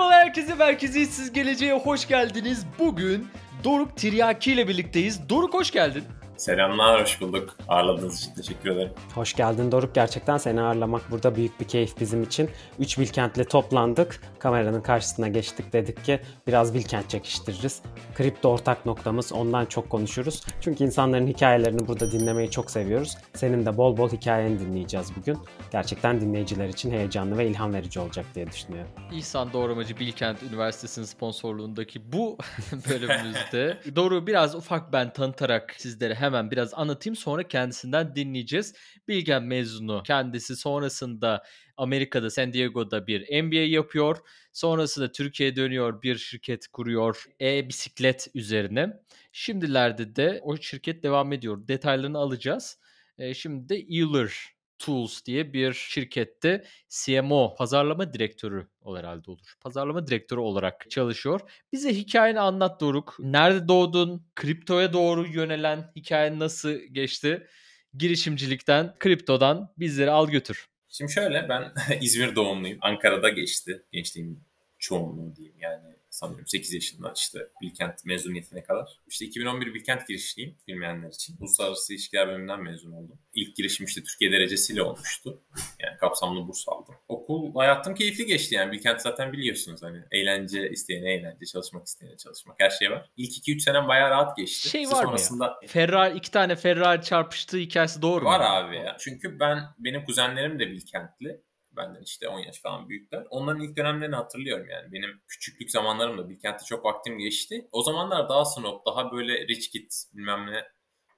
Merhabalar herkese, Merkezi Siz Geleceğe hoş geldiniz. Bugün Doruk Tiryaki ile birlikteyiz. Doruk hoş geldin. Selamlar, hoş bulduk. Ağırladığınız için teşekkür ederim. Hoş geldin Doruk. Gerçekten seni ağırlamak burada büyük bir keyif bizim için. 3 Bilkent'le toplandık. Kameranın karşısına geçtik dedik ki biraz Bilkent çekiştiririz. Kripto ortak noktamız. Ondan çok konuşuruz. Çünkü insanların hikayelerini burada dinlemeyi çok seviyoruz. Senin de bol bol hikayeni dinleyeceğiz bugün. Gerçekten dinleyiciler için heyecanlı ve ilham verici olacak diye düşünüyorum. İhsan Doğramacı Bilkent Üniversitesi'nin sponsorluğundaki bu bölümümüzde Doruk'u biraz ufak ben tanıtarak sizlere hem hemen biraz anlatayım sonra kendisinden dinleyeceğiz. Bilgen mezunu kendisi sonrasında Amerika'da San Diego'da bir MBA yapıyor. Sonrasında Türkiye'ye dönüyor bir şirket kuruyor e-bisiklet üzerine. Şimdilerde de o şirket devam ediyor. Detaylarını alacağız. E, şimdi de Euler Tools diye bir şirkette CMO, pazarlama direktörü o herhalde olur. Pazarlama direktörü olarak çalışıyor. Bize hikayeni anlat Doruk. Nerede doğdun? Kriptoya doğru yönelen hikayen nasıl geçti? Girişimcilikten, kriptodan bizleri al götür. Şimdi şöyle ben İzmir doğumluyum. Ankara'da geçti gençliğim çoğunluğu diyeyim yani sanıyorum 8 yaşında işte Bilkent mezuniyetine kadar. İşte 2011 Bilkent girişliyim bilmeyenler için. Uluslararası İlişkiler bölümünden mezun oldum. İlk girişim işte Türkiye derecesiyle olmuştu. Yani kapsamlı burs aldım. Okul hayatım keyifli geçti yani. Bilkent zaten biliyorsunuz hani eğlence isteyene eğlence, çalışmak isteyene çalışmak her şey var. İlk 2-3 senem bayağı rahat geçti. Şey var sonrasında... mı ya? Ferrari, iki tane Ferrari çarpıştığı hikayesi doğru var mu? Var abi ya. Çünkü ben, benim kuzenlerim de Bilkentli benden işte 10 yaş falan büyükler. Onların ilk dönemlerini hatırlıyorum yani. Benim küçüklük zamanlarımda Bilkent'te çok vaktim geçti. O zamanlar daha snob, daha böyle rich kid bilmem ne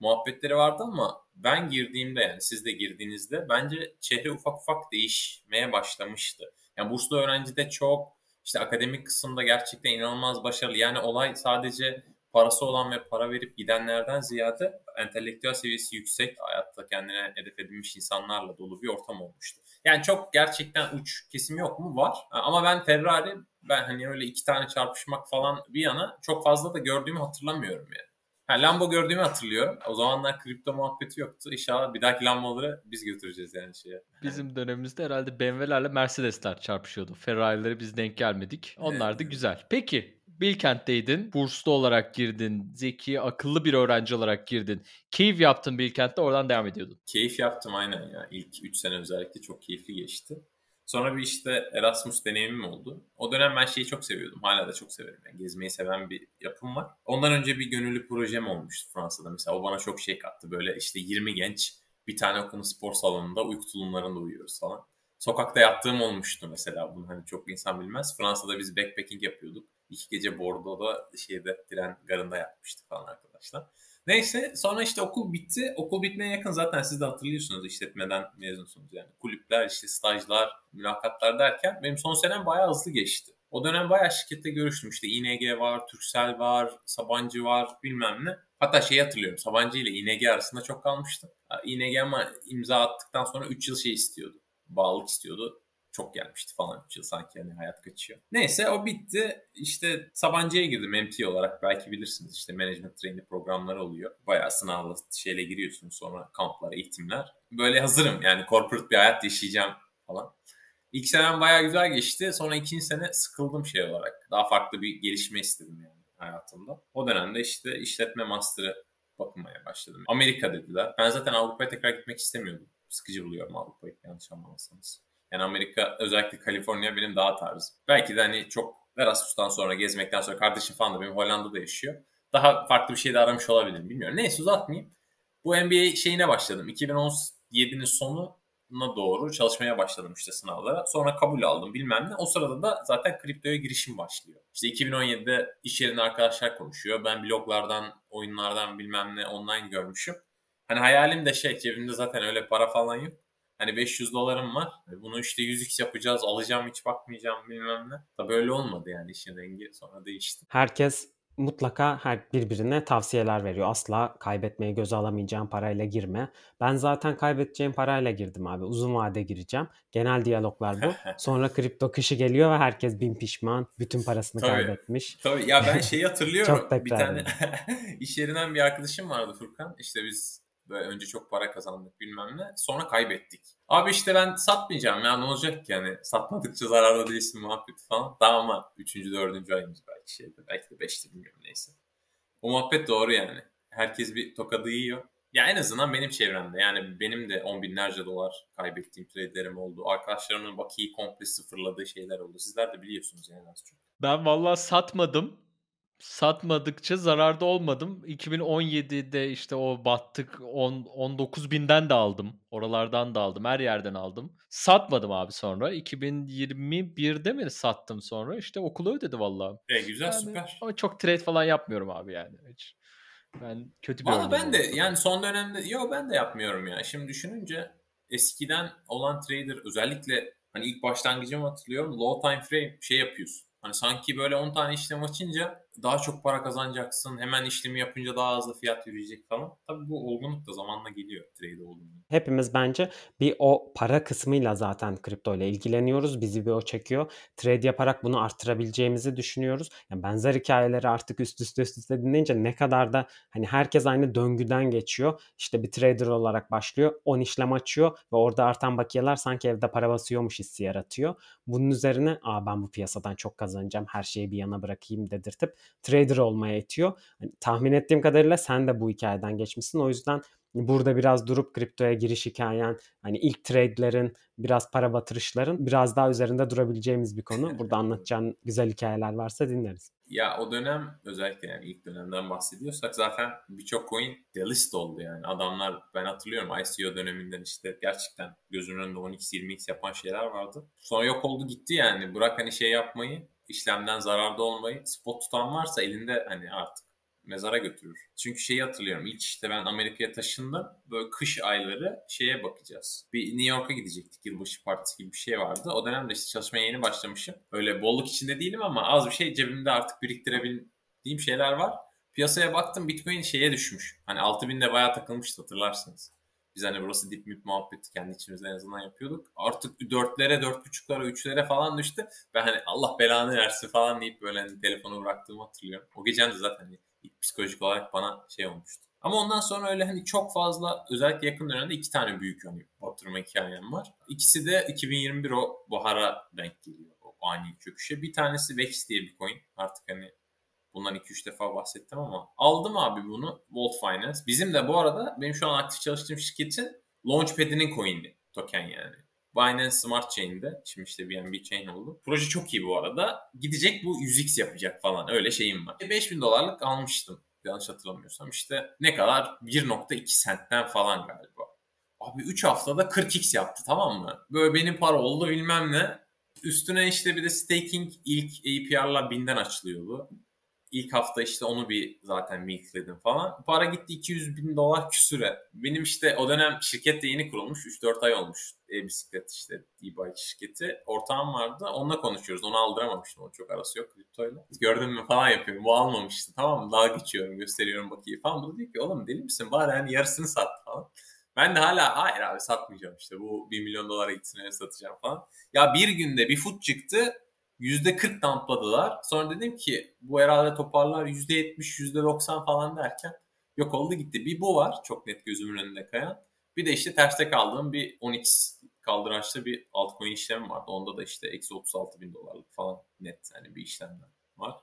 muhabbetleri vardı ama ben girdiğimde yani siz de girdiğinizde bence çehre ufak ufak değişmeye başlamıştı. Yani burslu öğrenci de çok işte akademik kısımda gerçekten inanılmaz başarılı. Yani olay sadece parası olan ve para verip gidenlerden ziyade entelektüel seviyesi yüksek, hayatta kendine hedef edilmiş insanlarla dolu bir ortam olmuştu. Yani çok gerçekten uç kesim yok mu? Var. Ama ben Ferrari ben hani öyle iki tane çarpışmak falan bir yana çok fazla da gördüğümü hatırlamıyorum yani. Ha, Lambo gördüğümü hatırlıyorum. O zamanlar kripto muhabbeti yoktu. İnşallah bir dahaki Lambo'ları biz götüreceğiz yani şeye. Bizim dönemimizde herhalde BMW'lerle Mercedes'ler çarpışıyordu. Ferrari'lere biz denk gelmedik. Onlar da güzel. Peki Bilkent'teydin. Burslu olarak girdin. Zeki, akıllı bir öğrenci olarak girdin. Keyif yaptın Bilkent'te oradan devam ediyordun. Keyif yaptım aynen ya. İlk 3 sene özellikle çok keyifli geçti. Sonra bir işte Erasmus deneyimim oldu. O dönem ben şeyi çok seviyordum. Hala da çok severim. Yani gezmeyi seven bir yapım var. Ondan önce bir gönüllü projem olmuştu Fransa'da. Mesela o bana çok şey kattı. Böyle işte 20 genç bir tane okulun spor salonunda uyku tulumlarında uyuyoruz falan. Sokakta yattığım olmuştu mesela. Bunu hani çok insan bilmez. Fransa'da biz backpacking yapıyorduk iki gece Bordeaux'da şeyde tren garında yapmıştık falan arkadaşlar. Neyse sonra işte okul bitti. Okul bitmeye yakın zaten siz de hatırlıyorsunuz işletmeden mezunsunuz yani. Kulüpler, işte stajlar, mülakatlar derken benim son senem bayağı hızlı geçti. O dönem bayağı şirkette görüştüm. İşte ING var, Türksel var, Sabancı var bilmem ne. Hatta şey hatırlıyorum Sabancı ile ING arasında çok kalmıştım. ING ama imza attıktan sonra 3 yıl şey istiyordu. Bağlılık istiyordu çok gelmişti falan 3 yıl sanki hani hayat kaçıyor. Neyse o bitti. İşte Sabancı'ya girdim MT olarak. Belki bilirsiniz işte management training programları oluyor. Bayağı sınavlı şeyle giriyorsunuz sonra kamplar, eğitimler. Böyle hazırım yani corporate bir hayat yaşayacağım falan. İlk senem bayağı güzel geçti. Sonra ikinci sene sıkıldım şey olarak. Daha farklı bir gelişme istedim yani hayatımda. O dönemde işte işletme master'ı bakmaya başladım. Amerika dediler. Ben zaten Avrupa'ya tekrar gitmek istemiyordum. Sıkıcı buluyorum Avrupa'yı yanlış anlamazsanız. Yani Amerika özellikle Kaliforniya benim daha tarzım. Belki de hani çok Erasmus'tan sonra gezmekten sonra kardeşim falan da benim Hollanda'da yaşıyor. Daha farklı bir şey de aramış olabilirim bilmiyorum. Neyse uzatmayayım. Bu NBA şeyine başladım. 2017'nin sonuna doğru çalışmaya başladım işte sınavlara. Sonra kabul aldım bilmem ne. O sırada da zaten kriptoya girişim başlıyor. İşte 2017'de iş yerinde arkadaşlar konuşuyor. Ben bloglardan, oyunlardan bilmem ne online görmüşüm. Hani hayalim de şey cebimde zaten öyle para falan yok. Hani 500 dolarım var. E, bunu işte 100x yapacağız. Alacağım hiç bakmayacağım bilmem ne. Tabii öyle olmadı yani işin rengi sonra değişti. Herkes mutlaka her birbirine tavsiyeler veriyor. Asla kaybetmeye göze alamayacağın parayla girme. Ben zaten kaybedeceğim parayla girdim abi. Uzun vade gireceğim. Genel diyaloglar bu. Sonra kripto kışı geliyor ve herkes bin pişman. Bütün parasını tabii, kaybetmiş. Tabii ya ben şeyi hatırlıyorum. Çok bir tane iş yerinden bir arkadaşım vardı Furkan. İşte biz Böyle önce çok para kazandık bilmem ne. Sonra kaybettik. Abi işte ben satmayacağım ya ne olacak ki yani satmadıkça zararda değilsin muhabbet falan. Daha ama 3. 4. ayımız belki şeyde belki de 5'te bilmiyorum neyse. O muhabbet doğru yani. Herkes bir tokadı yiyor. Ya en azından benim çevremde yani benim de on binlerce dolar kaybettiğim trade'lerim oldu. Arkadaşlarımın bakiyi komple sıfırladığı şeyler oldu. Sizler de biliyorsunuz yani az çok. Ben vallahi satmadım. Satmadıkça zararda olmadım. 2017'de işte o battık 10, 19 binden de aldım. Oralardan da aldım. Her yerden aldım. Satmadım abi sonra. 2021'de mi sattım sonra? İşte okulu ödedi vallahi. E güzel Yani süper. Ama çok trade falan yapmıyorum abi yani. Hiç. Ben kötü bir Valla ben de oldu. yani son dönemde yo ben de yapmıyorum ya. Şimdi düşününce eskiden olan trader özellikle hani ilk başlangıcımı hatırlıyorum. Low time frame şey yapıyorsun. Hani sanki böyle 10 tane işlem açınca daha çok para kazanacaksın. Hemen işlemi yapınca daha hızlı fiyat yürüyecek falan. Tabii bu olgunluk da zamanla geliyor trade olgunluğu. Hepimiz bence bir o para kısmıyla zaten kripto ile ilgileniyoruz. Bizi bir o çekiyor. Trade yaparak bunu arttırabileceğimizi düşünüyoruz. Yani benzer hikayeleri artık üst üste üst üste dinleyince ne kadar da hani herkes aynı döngüden geçiyor. İşte bir trader olarak başlıyor. 10 işlem açıyor ve orada artan bakiyeler sanki evde para basıyormuş hissi yaratıyor. Bunun üzerine Aa, ben bu piyasadan çok kazanacağım. Her şeyi bir yana bırakayım dedirtip trader olmaya itiyor. Hani tahmin ettiğim kadarıyla sen de bu hikayeden geçmişsin. O yüzden burada biraz durup kriptoya giriş hikayen, hani ilk trade'lerin, biraz para batırışların biraz daha üzerinde durabileceğimiz bir konu. Burada anlatacağın güzel hikayeler varsa dinleriz. Ya o dönem özellikle yani ilk dönemden bahsediyorsak zaten birçok coin delist oldu yani. Adamlar ben hatırlıyorum ICO döneminden işte gerçekten gözünün önünde 10x 20x yapan şeyler vardı. Sonra yok oldu gitti yani. Bırak hani şey yapmayı, işlemden zararda olmayı. Spot tutan varsa elinde hani artık mezara götürür. Çünkü şeyi hatırlıyorum. İlk işte ben Amerika'ya taşındım. Böyle kış ayları şeye bakacağız. Bir New York'a gidecektik. Yılbaşı partisi gibi bir şey vardı. O dönemde işte çalışmaya yeni başlamışım. Öyle bolluk içinde değilim ama az bir şey cebimde artık biriktirebildiğim şeyler var. Piyasaya baktım Bitcoin şeye düşmüş. Hani 6000'de bayağı takılmıştı hatırlarsınız. Biz hani burası dip mip muhabbeti kendi içimizde en azından yapıyorduk. Artık 4'lere, 4.5'lara, 3'lere falan düştü. Ben hani Allah belanı versin falan deyip böyle hani telefonu bıraktığımı hatırlıyorum. O gecen de zaten hani psikolojik olarak bana şey olmuştu. Ama ondan sonra öyle hani çok fazla özellikle yakın dönemde iki tane büyük hani batırma hikayem var. İkisi de 2021 o bahara denk geliyor. O ani çöküşe. Bir tanesi Vex diye bir coin. Artık hani bundan 2-3 defa bahsettim ama aldım abi bunu Volt Finance. Bizim de bu arada benim şu an aktif çalıştığım şirketin Launchpad'inin coin'i token yani. Binance Smart Chain'de. Şimdi işte BNB Chain oldu. Proje çok iyi bu arada. Gidecek bu 100x yapacak falan. Öyle şeyim var. 5000 dolarlık almıştım. Yanlış hatırlamıyorsam. işte ne kadar? 1.2 sentten falan galiba. Abi 3 haftada 40x yaptı tamam mı? Böyle benim para oldu bilmem ne. Üstüne işte bir de staking ilk APR'lar binden açılıyordu. İlk hafta işte onu bir zaten milkledim falan. Para gitti 200 bin dolar küsüre. Benim işte o dönem şirket de yeni kurulmuş. 3-4 ay olmuş. E-bisiklet işte e-bike şirketi. Ortağım vardı. Onunla konuşuyoruz. Onu aldıramamıştım. O çok arası yok kriptoyla. Gördün mü falan yapıyorum. Bu almamıştı. Tamam mı? Daha geçiyorum. Gösteriyorum bakayım falan. Bu da diyor ki oğlum deli misin? Bari hani yarısını sat falan. Ben de hala hayır abi satmayacağım işte. Bu 1 milyon dolara gitsin satacağım falan. Ya bir günde bir foot çıktı. %40 dampladılar. Sonra dedim ki bu herhalde toparlar %70, %90 falan derken yok oldu gitti. Bir bu var çok net gözümün önünde kayan. Bir de işte terste kaldığım bir 10x kaldıraçta bir altcoin işlemi vardı. Onda da işte eksi 36 bin dolarlık falan net yani bir işlemler var.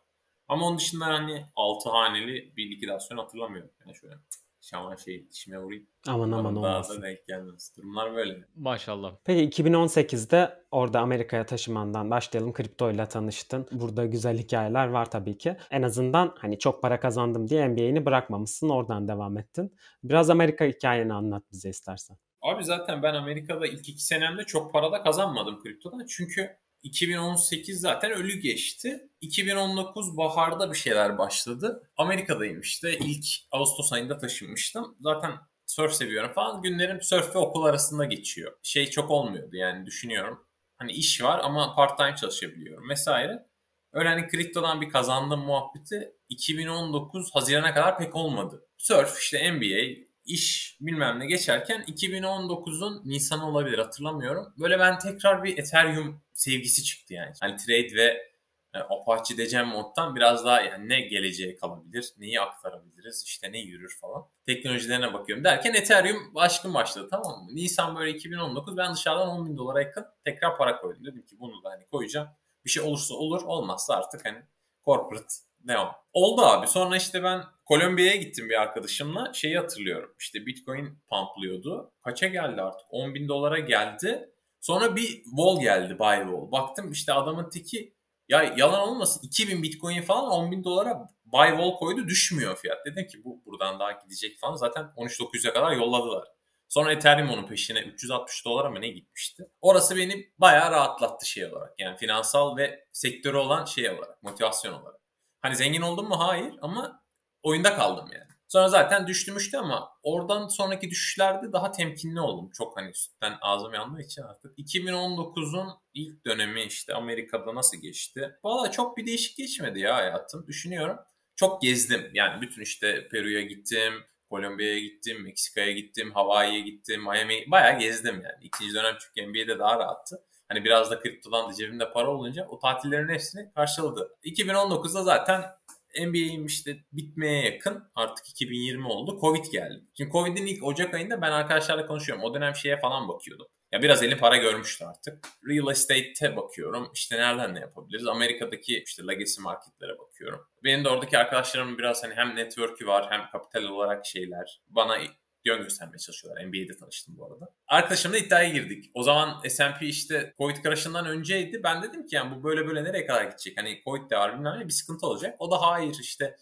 Ama onun dışında hani 6 haneli bir likidasyon hatırlamıyorum. Yani şöyle şaman şey dişime vurayım. Aman aman daha olmasın. da denk gelmez. Durumlar böyle. Maşallah. Peki 2018'de orada Amerika'ya taşımandan başlayalım. Kripto ile tanıştın. Burada güzel hikayeler var tabii ki. En azından hani çok para kazandım diye MBA'ni bırakmamışsın. Oradan devam ettin. Biraz Amerika hikayeni anlat bize istersen. Abi zaten ben Amerika'da ilk iki senemde çok para da kazanmadım kriptodan. Çünkü 2018 zaten ölü geçti. 2019 baharda bir şeyler başladı. Amerika'dayım işte. İlk Ağustos ayında taşınmıştım. Zaten surf seviyorum falan. Günlerim surf ve okul arasında geçiyor. Şey çok olmuyordu yani düşünüyorum. Hani iş var ama part time çalışabiliyorum vesaire. Öyle hani kriptodan bir kazandığım muhabbeti 2019 Haziran'a kadar pek olmadı. Surf işte NBA, iş bilmem ne geçerken 2019'un Nisan olabilir hatırlamıyorum. Böyle ben tekrar bir Ethereum sevgisi çıktı yani. Hani trade ve e, Apache Decem moddan biraz daha yani ne geleceğe kalabilir, neyi aktarabiliriz, işte ne yürür falan. teknolojilerine bakıyorum derken Ethereum aşkım başladı tamam mı? Nisan böyle 2019 ben dışarıdan 10 bin dolara yakın tekrar para koydum. Dedim ki bunu da hani koyacağım. Bir şey olursa olur olmazsa artık hani corporate devam. Oldu abi. Sonra işte ben Kolombiya'ya gittim bir arkadaşımla. Şeyi hatırlıyorum. İşte Bitcoin pumplıyordu. Kaça geldi artık? 10 bin dolara geldi. Sonra bir wall geldi buy wall. Baktım işte adamın tiki ya yalan olmasın 2000 bitcoin falan 10 bin dolara buy wall koydu düşmüyor fiyat. Dedim ki bu buradan daha gidecek falan. Zaten 13.900'e kadar yolladılar. Sonra Ethereum onun peşine 360 dolara mı ne gitmişti. Orası beni bayağı rahatlattı şey olarak. Yani finansal ve sektörü olan şey olarak, motivasyon olarak. Hani zengin oldum mu? Hayır ama oyunda kaldım yani. Sonra zaten düştümüştü ama oradan sonraki düşüşlerde daha temkinli oldum. Çok hani sütten ağzım yandığı için artık. 2019'un ilk dönemi işte Amerika'da nasıl geçti? Valla çok bir değişik geçmedi ya hayatım. Düşünüyorum. Çok gezdim. Yani bütün işte Peru'ya gittim, Kolombiya'ya gittim, Meksika'ya gittim, Hawaii'ye gittim, Miami bayağı gezdim yani. İkinci dönem çünkü NBA'de daha rahattı. Hani biraz da kriptodan da cebimde para olunca o tatillerin hepsini karşıladı. 2019'da zaten NBA'im işte bitmeye yakın artık 2020 oldu. Covid geldi. Şimdi Covid'in ilk Ocak ayında ben arkadaşlarla konuşuyorum. O dönem şeye falan bakıyordum. Ya biraz elim para görmüştü artık. Real estate'e bakıyorum. İşte nereden ne yapabiliriz? Amerika'daki işte legacy marketlere bakıyorum. Benim de oradaki arkadaşlarımın biraz hani hem network'ü var hem kapital olarak şeyler. Bana yön göstermeye çalışıyorlar. NBA'de tanıştım bu arada. Arkadaşımla iddiaya girdik. O zaman S&P işte Covid crash'ından önceydi. Ben dedim ki yani bu böyle böyle nereye kadar gidecek? Hani Covid de var bilmem ne bir sıkıntı olacak. O da hayır işte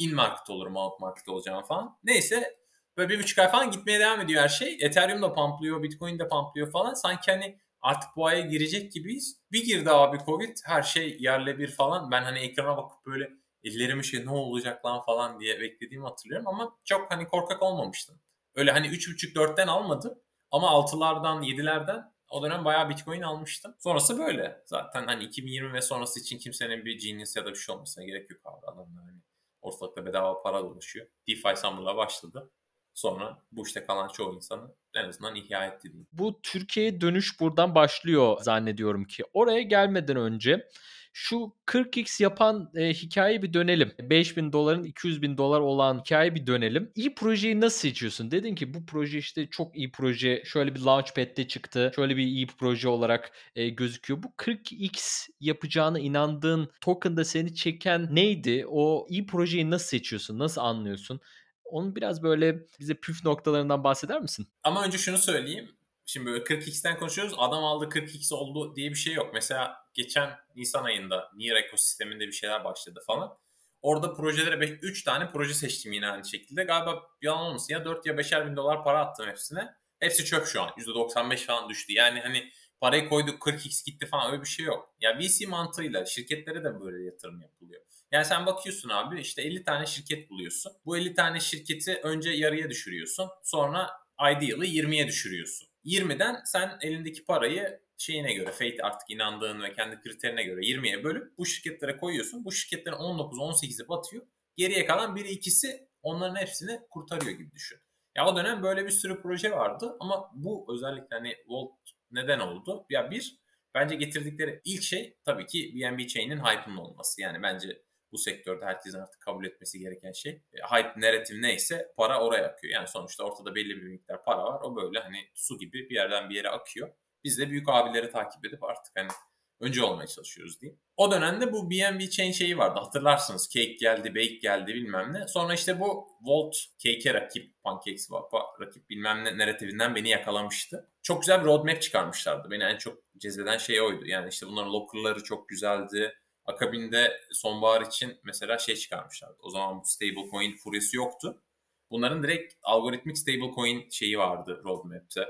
in market olur, out market olacağım falan. Neyse böyle bir buçuk ay falan gitmeye devam ediyor her şey. Ethereum da pumplıyor, Bitcoin de pumplıyor falan. Sanki hani artık bu aya girecek gibiyiz. Bir girdi abi Covid her şey yerle bir falan. Ben hani ekrana bakıp böyle ellerimi şey ne olacak lan falan diye beklediğimi hatırlıyorum ama çok hani korkak olmamıştım. Öyle hani 3.5-4'ten almadım ama 6'lardan 7'lerden o dönem bayağı Bitcoin almıştım. Sonrası böyle. Zaten hani 2020 ve sonrası için kimsenin bir genius ya da bir şey olmasına gerek yok abi. Adamlar hani ortalıkta bedava para dolaşıyor. DeFi Summer'la başladı. Sonra bu işte kalan çoğu insanı en azından ihya etti. Bu Türkiye'ye dönüş buradan başlıyor zannediyorum ki. Oraya gelmeden önce şu 40x yapan e, hikayeyi bir dönelim. 5000 doların 200 bin dolar olan hikayeyi bir dönelim. İyi projeyi nasıl seçiyorsun? Dedin ki bu proje işte çok iyi proje. Şöyle bir launchpad'de çıktı. Şöyle bir iyi proje olarak e, gözüküyor. Bu 40x yapacağına inandığın token'da seni çeken neydi? O iyi projeyi nasıl seçiyorsun? Nasıl anlıyorsun? Onu biraz böyle bize püf noktalarından bahseder misin? Ama önce şunu söyleyeyim. Şimdi böyle 40x'ten konuşuyoruz. Adam aldı 40x oldu diye bir şey yok. Mesela geçen Nisan ayında Nier ekosisteminde bir şeyler başladı falan. Orada projelere 3 tane proje seçtim yine aynı şekilde. Galiba yalan olmasın ya 4 ya 5'er bin dolar para attım hepsine. Hepsi çöp şu an. %95 falan düştü. Yani hani parayı koyduk 40x gitti falan öyle bir şey yok. Ya VC mantığıyla şirketlere de böyle yatırım yapılıyor. Yani sen bakıyorsun abi işte 50 tane şirket buluyorsun. Bu 50 tane şirketi önce yarıya düşürüyorsun. Sonra ideal'ı 20'ye düşürüyorsun. 20'den sen elindeki parayı şeyine göre, Fate artık inandığın ve kendi kriterine göre 20'ye bölüp bu şirketlere koyuyorsun. Bu şirketlerin 19-18'i batıyor. Geriye kalan biri ikisi onların hepsini kurtarıyor gibi düşün. Ya o dönem böyle bir sürü proje vardı ama bu özellikle hani Volt neden oldu? Ya bir, bence getirdikleri ilk şey tabii ki BNB Chain'in hype'ının olması. Yani bence bu sektörde herkesin artık kabul etmesi gereken şey. E, hype narratif neyse para oraya akıyor. Yani sonuçta ortada belli bir miktar para var. O böyle hani su gibi bir yerden bir yere akıyor. Biz de büyük abileri takip edip artık hani önce olmaya çalışıyoruz diyeyim. O dönemde bu BNB Chain şeyi vardı hatırlarsınız. Cake geldi, Bake geldi bilmem ne. Sonra işte bu Volt Cake'e rakip, PancakeSwap'a rakip bilmem ne narratifinden beni yakalamıştı. Çok güzel bir roadmap çıkarmışlardı. Beni en çok cezbeden şey oydu. Yani işte bunların locker'ları çok güzeldi. Akabinde sonbahar için mesela şey çıkarmışlardı. O zaman bu stablecoin furyası yoktu. Bunların direkt algoritmik stablecoin şeyi vardı roadmap'te.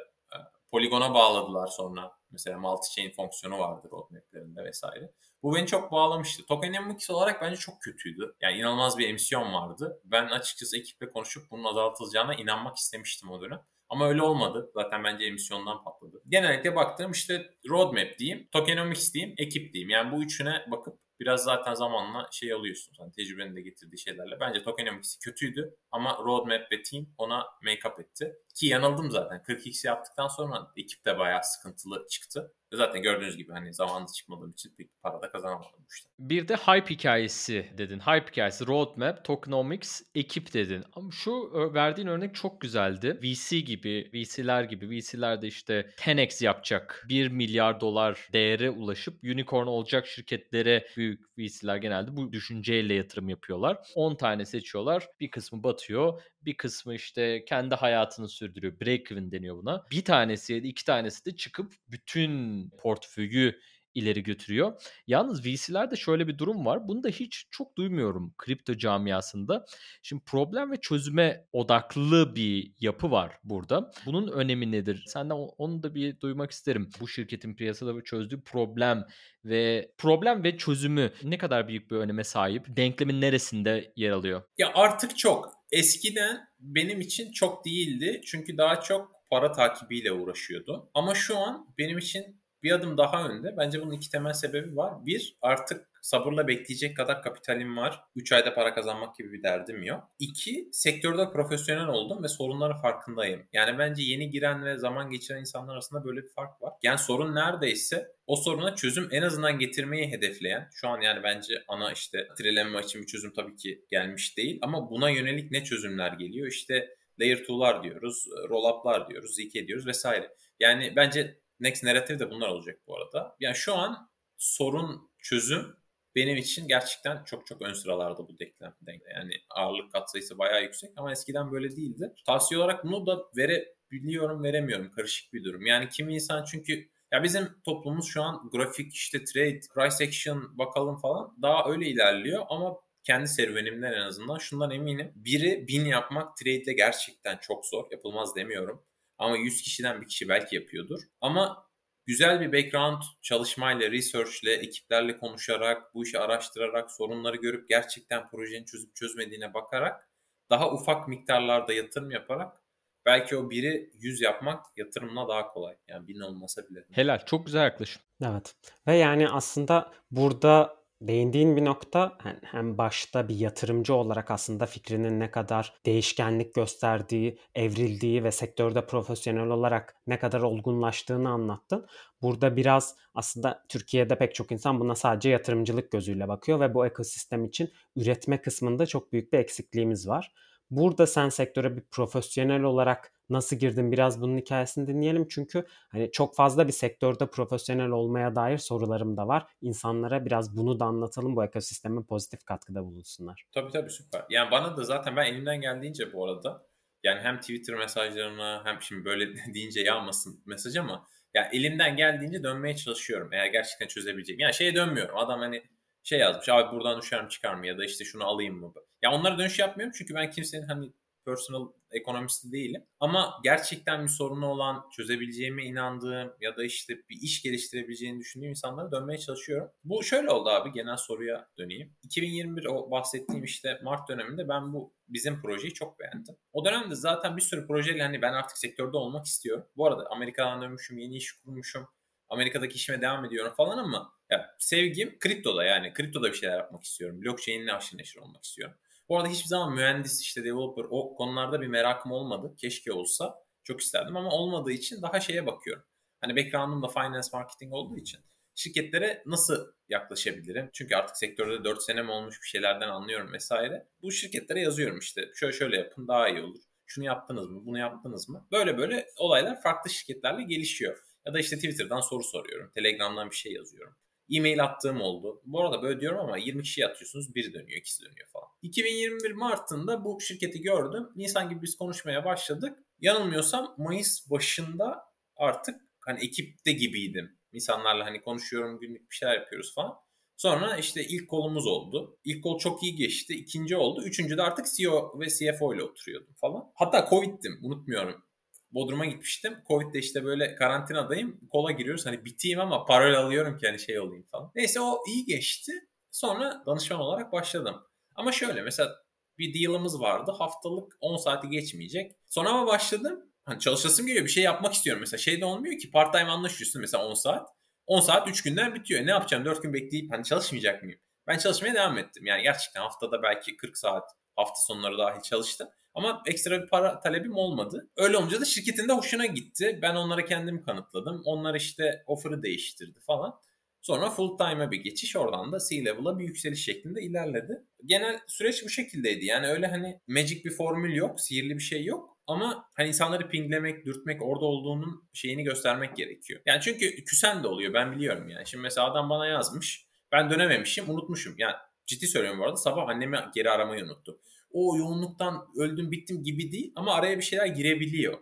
Polygon'a bağladılar sonra. Mesela multi-chain fonksiyonu vardı roadmap'lerinde vesaire. Bu beni çok bağlamıştı. Tokenomics olarak bence çok kötüydü. Yani inanılmaz bir emisyon vardı. Ben açıkçası ekiple konuşup bunun azaltılacağına inanmak istemiştim o dönem. Ama öyle olmadı. Zaten bence emisyondan patladı. Genellikle baktığım işte roadmap diyeyim, tokenomics diyeyim, ekip diyeyim. Yani bu üçüne bakıp biraz zaten zamanla şey alıyorsun. Yani tecrübenin de getirdiği şeylerle. Bence tokenomics'i kötüydü ama roadmap ve team ona make up etti. Ki yanıldım zaten. 40x yaptıktan sonra ekip de bayağı sıkıntılı çıktı. Zaten gördüğünüz gibi hani zamanında çıkmadığım için pek para da kazanamadım işte. Bir de hype hikayesi dedin. Hype hikayesi, roadmap, tokenomics, ekip dedin. Ama şu verdiğin örnek çok güzeldi. VC gibi, VC'ler gibi. VC'ler de işte 10x yapacak. 1 milyar dolar değere ulaşıp unicorn olacak şirketlere büyük VC'ler genelde bu düşünceyle yatırım yapıyorlar. 10 tane seçiyorlar. Bir kısmı batıyor. Bir kısmı işte kendi hayatını sürdürüyor. Break even deniyor buna. Bir tanesi ya da iki tanesi de çıkıp bütün portföyü ileri götürüyor. Yalnız VC'lerde şöyle bir durum var. Bunu da hiç çok duymuyorum kripto camiasında. Şimdi problem ve çözüme odaklı bir yapı var burada. Bunun önemi nedir? Senden onu da bir duymak isterim. Bu şirketin piyasada çözdüğü problem ve problem ve çözümü ne kadar büyük bir öneme sahip? Denklemin neresinde yer alıyor? Ya artık çok. Eskiden benim için çok değildi. Çünkü daha çok para takibiyle uğraşıyordu. Ama şu an benim için bir adım daha önde. Bence bunun iki temel sebebi var. Bir, artık sabırla bekleyecek kadar kapitalim var. 3 ayda para kazanmak gibi bir derdim yok. İki, sektörde profesyonel oldum ve sorunların farkındayım. Yani bence yeni giren ve zaman geçiren insanlar arasında böyle bir fark var. Yani sorun neredeyse o soruna çözüm en azından getirmeyi hedefleyen, şu an yani bence ana işte trilemma için bir çözüm tabii ki gelmiş değil ama buna yönelik ne çözümler geliyor? İşte layer 2'lar diyoruz, roll up'lar diyoruz, zk diyoruz vesaire. Yani bence Next Narrative de bunlar olacak bu arada. Yani şu an sorun çözüm benim için gerçekten çok çok ön sıralarda bu denklemde. Yani ağırlık katsayısı bayağı yüksek ama eskiden böyle değildi. Tavsiye olarak bunu da verebiliyorum veremiyorum. Karışık bir durum. Yani kimi insan çünkü ya bizim toplumumuz şu an grafik işte trade, price action bakalım falan daha öyle ilerliyor ama kendi serüvenimden en azından şundan eminim. Biri bin yapmak trade gerçekten çok zor. Yapılmaz demiyorum. Ama 100 kişiden bir kişi belki yapıyordur. Ama güzel bir background çalışmayla, researchle, ekiplerle konuşarak, bu işi araştırarak, sorunları görüp gerçekten projenin çözüp çözmediğine bakarak daha ufak miktarlarda yatırım yaparak belki o biri 100 yapmak yatırımla daha kolay. Yani bin olmasa bile. Helal. Çok güzel yaklaşım. Evet. Ve yani aslında burada Değindiğin bir nokta hem başta bir yatırımcı olarak aslında fikrinin ne kadar değişkenlik gösterdiği, evrildiği ve sektörde profesyonel olarak ne kadar olgunlaştığını anlattın. Burada biraz aslında Türkiye'de pek çok insan buna sadece yatırımcılık gözüyle bakıyor ve bu ekosistem için üretme kısmında çok büyük bir eksikliğimiz var. Burada sen sektöre bir profesyonel olarak nasıl girdin biraz bunun hikayesini dinleyelim. Çünkü hani çok fazla bir sektörde profesyonel olmaya dair sorularım da var. İnsanlara biraz bunu da anlatalım bu ekosisteme pozitif katkıda bulunsunlar. Tabii tabii süper. Yani bana da zaten ben elimden geldiğince bu arada yani hem Twitter mesajlarına hem şimdi böyle deyince yağmasın mesaj ama ya elimden geldiğince dönmeye çalışıyorum. Eğer gerçekten çözebileceğim. Yani şeye dönmüyorum. Adam hani şey yazmış abi buradan düşer mi çıkar mı ya da işte şunu alayım mı? Ya onlara dönüş yapmıyorum çünkü ben kimsenin hani personal ekonomisti değilim. Ama gerçekten bir sorunu olan, çözebileceğime inandığım ya da işte bir iş geliştirebileceğini düşündüğüm insanlara dönmeye çalışıyorum. Bu şöyle oldu abi genel soruya döneyim. 2021 o bahsettiğim işte Mart döneminde ben bu bizim projeyi çok beğendim. O dönemde zaten bir sürü projeyle hani ben artık sektörde olmak istiyorum. Bu arada Amerika'dan dönmüşüm, yeni iş kurmuşum. Amerika'daki işime devam ediyorum falan ama ya sevgim kriptoda yani kriptoda bir şeyler yapmak istiyorum. Blockchain'le aşırı neşir olmak istiyorum. Bu arada hiçbir zaman mühendis işte developer o konularda bir merakım olmadı. Keşke olsa çok isterdim ama olmadığı için daha şeye bakıyorum. Hani background'um da finance marketing olduğu için şirketlere nasıl yaklaşabilirim? Çünkü artık sektörde 4 senem olmuş bir şeylerden anlıyorum vesaire. Bu şirketlere yazıyorum işte şöyle şöyle yapın daha iyi olur. Şunu yaptınız mı? Bunu yaptınız mı? Böyle böyle olaylar farklı şirketlerle gelişiyor. Ya da işte Twitter'dan soru soruyorum. Telegram'dan bir şey yazıyorum. E-mail attığım oldu. Bu arada böyle diyorum ama 20 kişi atıyorsunuz. Biri dönüyor, ikisi dönüyor falan. 2021 Mart'ında bu şirketi gördüm. Nisan gibi biz konuşmaya başladık. Yanılmıyorsam Mayıs başında artık hani ekipte gibiydim. İnsanlarla hani konuşuyorum, günlük bir şeyler yapıyoruz falan. Sonra işte ilk kolumuz oldu. İlk kol çok iyi geçti. İkinci oldu. Üçüncü de artık CEO ve CFO ile oturuyordum falan. Hatta Covid'dim unutmuyorum. Bodrum'a gitmiştim. Covid'de işte böyle karantinadayım. Kola giriyoruz. Hani biteyim ama parol alıyorum ki hani şey olayım falan. Neyse o iyi geçti. Sonra danışman olarak başladım. Ama şöyle mesela bir deal'ımız vardı. Haftalık 10 saati geçmeyecek. Sonra ama başladım. Hani çalışasım geliyor. Bir şey yapmak istiyorum. Mesela şey de olmuyor ki part time anlaşıyorsun mesela 10 saat. 10 saat 3 günden bitiyor. Ne yapacağım? 4 gün bekleyip hani çalışmayacak mıyım? Ben çalışmaya devam ettim. Yani gerçekten haftada belki 40 saat hafta sonları dahil çalıştım. Ama ekstra bir para talebim olmadı. Öyle olunca da şirketin de hoşuna gitti. Ben onlara kendim kanıtladım. Onlar işte offer'ı değiştirdi falan. Sonra full time'a bir geçiş oradan da C-level'a bir yükseliş şeklinde ilerledi. Genel süreç bu şekildeydi. Yani öyle hani magic bir formül yok, sihirli bir şey yok. Ama hani insanları pinglemek, dürtmek, orada olduğunun şeyini göstermek gerekiyor. Yani çünkü küsen de oluyor ben biliyorum yani. Şimdi mesela adam bana yazmış. Ben dönememişim, unutmuşum. Yani ciddi söylüyorum bu arada. Sabah annemi geri aramayı unuttu. O yoğunluktan öldüm bittim gibi değil ama araya bir şeyler girebiliyor.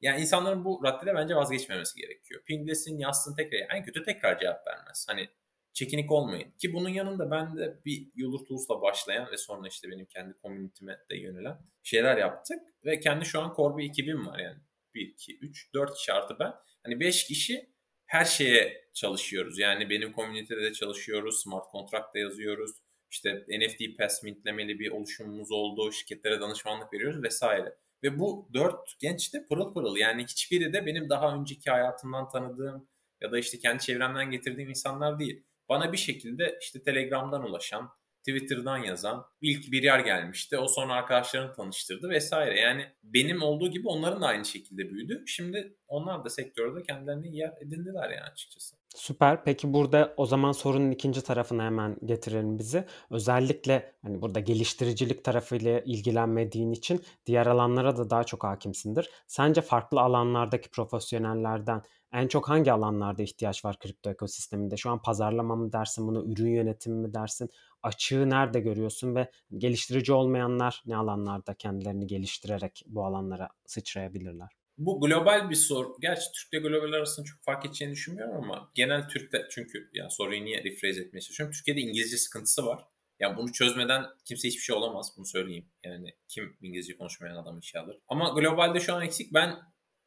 Yani insanların bu raddede bence vazgeçmemesi gerekiyor. Pinglesin, yazsın tekrar. En kötü tekrar cevap vermez. Hani çekinik olmayın. Ki bunun yanında ben de bir Yulur Tools'la başlayan ve sonra işte benim kendi komünitime de yönelen şeyler yaptık. Ve kendi şu an bir ekibim var yani. 1, 2, 3, 4 kişi artı ben. Hani 5 kişi her şeye çalışıyoruz. Yani benim komünitede de çalışıyoruz. Smart Contract'ta yazıyoruz. İşte NFT pass mintlemeli bir oluşumumuz oldu. Şirketlere danışmanlık veriyoruz vesaire. Ve bu dört genç de pırıl pırıl. Yani hiçbiri de benim daha önceki hayatımdan tanıdığım ya da işte kendi çevremden getirdiğim insanlar değil. Bana bir şekilde işte Telegram'dan ulaşan, Twitter'dan yazan ilk bir yer gelmişti. O sonra arkadaşlarını tanıştırdı vesaire. Yani benim olduğu gibi onların da aynı şekilde büyüdü. Şimdi onlar da sektörde kendilerine yer edindiler yani açıkçası. Süper. Peki burada o zaman sorunun ikinci tarafına hemen getirelim bizi. Özellikle hani burada geliştiricilik tarafıyla ilgilenmediğin için diğer alanlara da daha çok hakimsindir. Sence farklı alanlardaki profesyonellerden en çok hangi alanlarda ihtiyaç var kripto ekosisteminde? Şu an pazarlama mı dersin, bunu ürün yönetimi mi dersin? Açığı nerede görüyorsun ve geliştirici olmayanlar ne alanlarda kendilerini geliştirerek bu alanlara sıçrayabilirler? Bu global bir soru. Gerçi Türk'le global arasında çok fark edeceğini düşünmüyorum ama genel Türk'te çünkü yani soruyu niye rephrase etmeye çalışıyorum. Türkiye'de İngilizce sıkıntısı var. Yani bunu çözmeden kimse hiçbir şey olamaz. Bunu söyleyeyim. Yani kim İngilizce konuşmayan adam işe alır. Ama globalde şu an eksik. Ben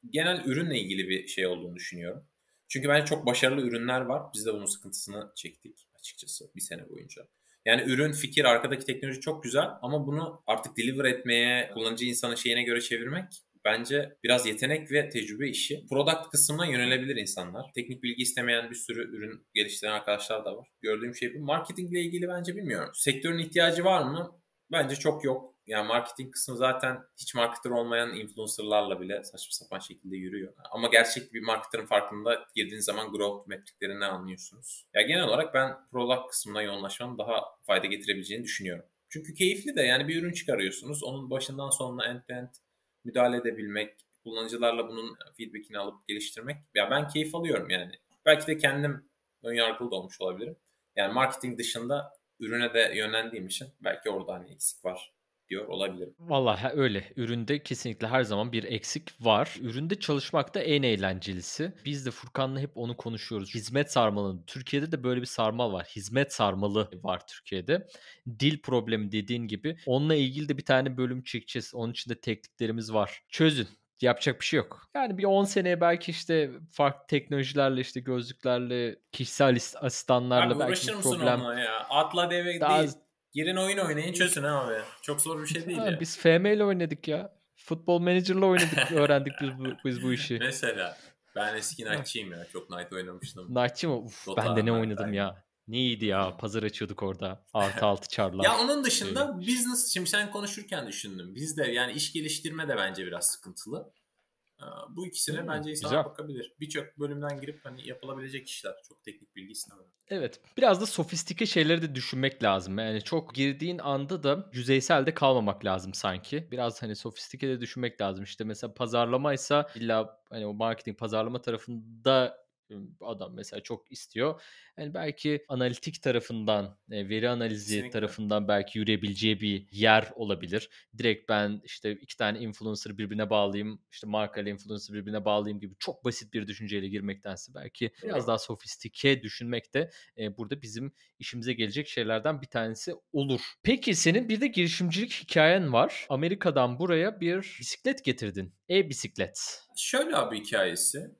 genel ürünle ilgili bir şey olduğunu düşünüyorum. Çünkü bence çok başarılı ürünler var. Biz de bunun sıkıntısını çektik açıkçası bir sene boyunca. Yani ürün, fikir, arkadaki teknoloji çok güzel ama bunu artık deliver etmeye, kullanıcı insanın şeyine göre çevirmek bence biraz yetenek ve tecrübe işi. Product kısmına yönelebilir insanlar. Teknik bilgi istemeyen bir sürü ürün geliştiren arkadaşlar da var. Gördüğüm şey bu. Marketingle ilgili bence bilmiyorum. Sektörün ihtiyacı var mı? Bence çok yok. Yani marketing kısmı zaten hiç marketer olmayan influencerlarla bile saçma sapan şekilde yürüyor. Ama gerçek bir marketerin farkında girdiğiniz zaman growth metriklerinden anlıyorsunuz. Ya genel olarak ben product kısmına yoğunlaşmanın daha fayda getirebileceğini düşünüyorum. Çünkü keyifli de yani bir ürün çıkarıyorsunuz. Onun başından sonuna end to end müdahale edebilmek, kullanıcılarla bunun feedbackini alıp geliştirmek. Ya ben keyif alıyorum yani. Belki de kendim önyargılı da olmuş olabilirim. Yani marketing dışında ürüne de yönlendiğim için belki orada hani eksik var diyor olabilirim. Vallahi öyle. Üründe kesinlikle her zaman bir eksik var. Üründe çalışmak da en eğlencelisi. Biz de Furkan'la hep onu konuşuyoruz. Hizmet sarmalı. Türkiye'de de böyle bir sarmal var. Hizmet sarmalı var Türkiye'de. Dil problemi dediğin gibi. Onunla ilgili de bir tane bölüm çekeceğiz. Onun için de tekniklerimiz var. Çözün yapacak bir şey yok. Yani bir 10 seneye belki işte farklı teknolojilerle işte gözlüklerle kişisel asistanlarla Abi belki bir problem. Onunla ya. Atla deve Daha değil. Girin oyun oynayın çözün abi. Çok zor bir şey değil Ha, ya. biz FM ile oynadık ya. Futbol Manager'la oynadık, öğrendik biz bu, biz bu işi. Mesela ben eski Knight'çıyım ya. Çok Knight oynamıştım. Knight'çı mı? Uf, Dota, ben de ne oynadım aynen. ya. Ne iyiydi ya. Pazar açıyorduk orada. Artı altı çarlar. Ya onun dışında business, şimdi sen konuşurken düşündüm. Bizde yani iş geliştirme de bence biraz sıkıntılı. Ee, Bu ikisine Hmm, bence insanlar güzel. bakabilir. Birçok bölümden girip hani yapılabilecek işler. Çok teknik bilgi istemem. Evet. Biraz da sofistike şeyleri de düşünmek lazım. Yani çok girdiğin anda da yüzeysel de kalmamak lazım sanki. Biraz hani sofistike de düşünmek lazım. İşte mesela pazarlamaysa illa hani o marketing pazarlama tarafında adam mesela çok istiyor. Yani belki analitik tarafından, e, veri analizi Kesinlikle. tarafından belki yürüyebileceği bir yer olabilir. Direkt ben işte iki tane influencer birbirine bağlayayım, işte marka ile influencer birbirine bağlayayım gibi çok basit bir düşünceyle girmektense belki biraz daha sofistike düşünmek de e, burada bizim işimize gelecek şeylerden bir tanesi olur. Peki senin bir de girişimcilik hikayen var. Amerika'dan buraya bir bisiklet getirdin. E-bisiklet. Şöyle abi hikayesi.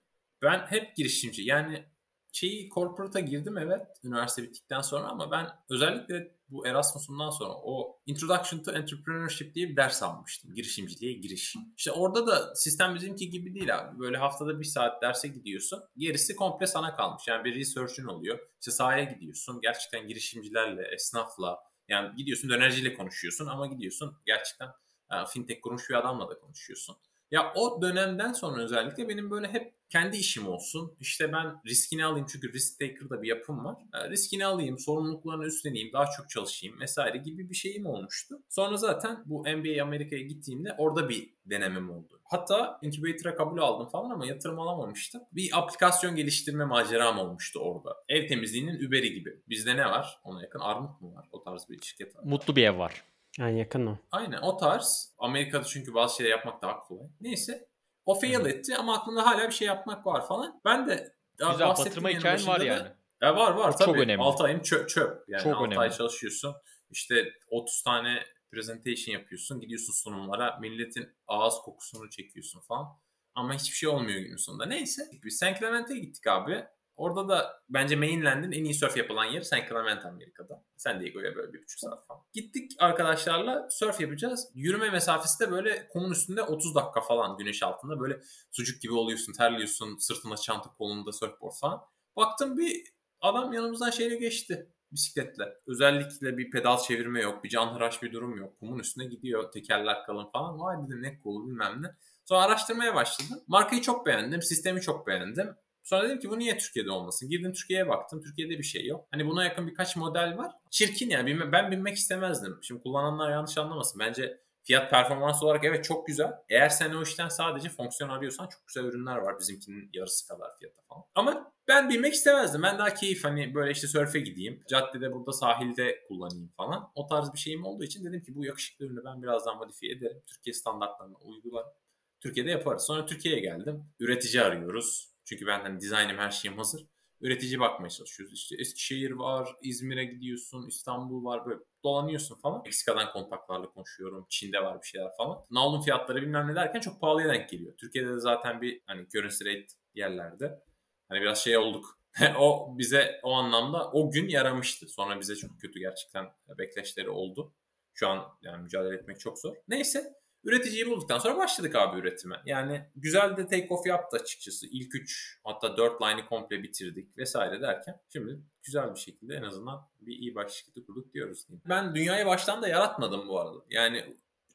Ben hep girişimci. Yani şeyi corporate'a girdim evet üniversite bittikten sonra ama ben özellikle bu Erasmus'umdan sonra o Introduction to Entrepreneurship diye bir ders almıştım. Girişimciliğe giriş. İşte orada da sistem bizimki gibi değil abi. Böyle haftada bir saat derse gidiyorsun. Gerisi komple sana kalmış. Yani bir research'ün oluyor. İşte sahaya gidiyorsun. Gerçekten girişimcilerle, esnafla yani gidiyorsun dönerciyle konuşuyorsun ama gidiyorsun gerçekten Yani fintech kurmuş bir adamla da konuşuyorsun. Ya o dönemden sonra özellikle benim böyle hep kendi işim olsun. İşte ben riskini alayım çünkü risk taker'da bir yapım var. Riskini alayım, sorumluluklarını üstleneyim, daha çok çalışayım vesaire gibi bir şeyim olmuştu. Sonra zaten bu MBA Amerika'ya gittiğimde orada bir denemem oldu. Hatta incubator'a kabul aldım falan ama yatırım alamamıştım. Bir aplikasyon geliştirme maceram olmuştu orada. Ev temizliğinin Uber'i gibi. Bizde ne var? Ona yakın Armut mu var? O tarz bir şirket var. Mutlu bir ev var. Yani yakın o. Aynen o tarz. Amerika'da çünkü bazı şeyler yapmak daha kolay. Neyse. O fail etti ama aklımda hala bir şey yapmak var falan. Ben de Güzel batırma hikayen var yani. Ya var var Çok tabii. önemli. 6 ayım çöp çöp. Yani Çok 6 önemli. ay çalışıyorsun. İşte 30 tane presentation yapıyorsun. Gidiyorsun sunumlara. Milletin ağız kokusunu çekiyorsun falan. Ama hiçbir şey olmuyor günün sonunda. Neyse. Biz San Clemente'e gittik abi. Orada da bence mainland'in en iyi surf yapılan yeri San Clemente Amerika'da. San Diego'ya böyle bir buçuk saat falan. Gittik arkadaşlarla surf yapacağız. Yürüme mesafesi de böyle kumun üstünde 30 dakika falan güneş altında. Böyle sucuk gibi oluyorsun, terliyorsun, sırtında çanta, kolunda surfboard falan. Baktım bir adam yanımızdan şeyle geçti bisikletle. Özellikle bir pedal çevirme yok, bir canhıraş bir durum yok. Kumun üstüne gidiyor, tekerler kalın falan. Vay dedim ne cool bilmem ne. Sonra araştırmaya başladım. Markayı çok beğendim, sistemi çok beğendim. Sonra dedim ki bu niye Türkiye'de olmasın? Girdim Türkiye'ye baktım. Türkiye'de bir şey yok. Hani buna yakın birkaç model var. Çirkin yani. Ben binmek istemezdim. Şimdi kullananlar yanlış anlamasın. Bence fiyat performans olarak evet çok güzel. Eğer sen o işten sadece fonksiyon arıyorsan çok güzel ürünler var. Bizimkinin yarısı kadar fiyata falan. Ama ben binmek istemezdim. Ben daha keyif hani böyle işte sörfe gideyim. Caddede burada sahilde kullanayım falan. O tarz bir şeyim olduğu için dedim ki bu yakışıklı ürünü ben birazdan modifiye ederim. Türkiye standartlarına uygularım. Türkiye'de yaparız. Sonra Türkiye'ye geldim. Üretici arıyoruz. Çünkü ben hani dizaynım her şeyim hazır. Üretici bakmaya çalışıyoruz. İşte Eskişehir var, İzmir'e gidiyorsun, İstanbul var böyle dolanıyorsun falan. Meksika'dan kontaklarla konuşuyorum. Çin'de var bir şeyler falan. Navlun fiyatları bilmem ne derken çok pahalıya denk geliyor. Türkiye'de de zaten bir hani currency rate yerlerde. Hani biraz şey olduk. o bize o anlamda o gün yaramıştı. Sonra bize çok kötü gerçekten backlaşları oldu. Şu an yani mücadele etmek çok zor. Neyse Üreticiyi bulduktan sonra başladık abi üretime. Yani güzel de take off yaptı açıkçası. İlk 3 hatta 4 line'ı komple bitirdik vesaire derken şimdi güzel bir şekilde en azından bir iyi baş şirketi kurduk diyoruz. diyeyim. Ben dünyayı baştan da yaratmadım bu arada. Yani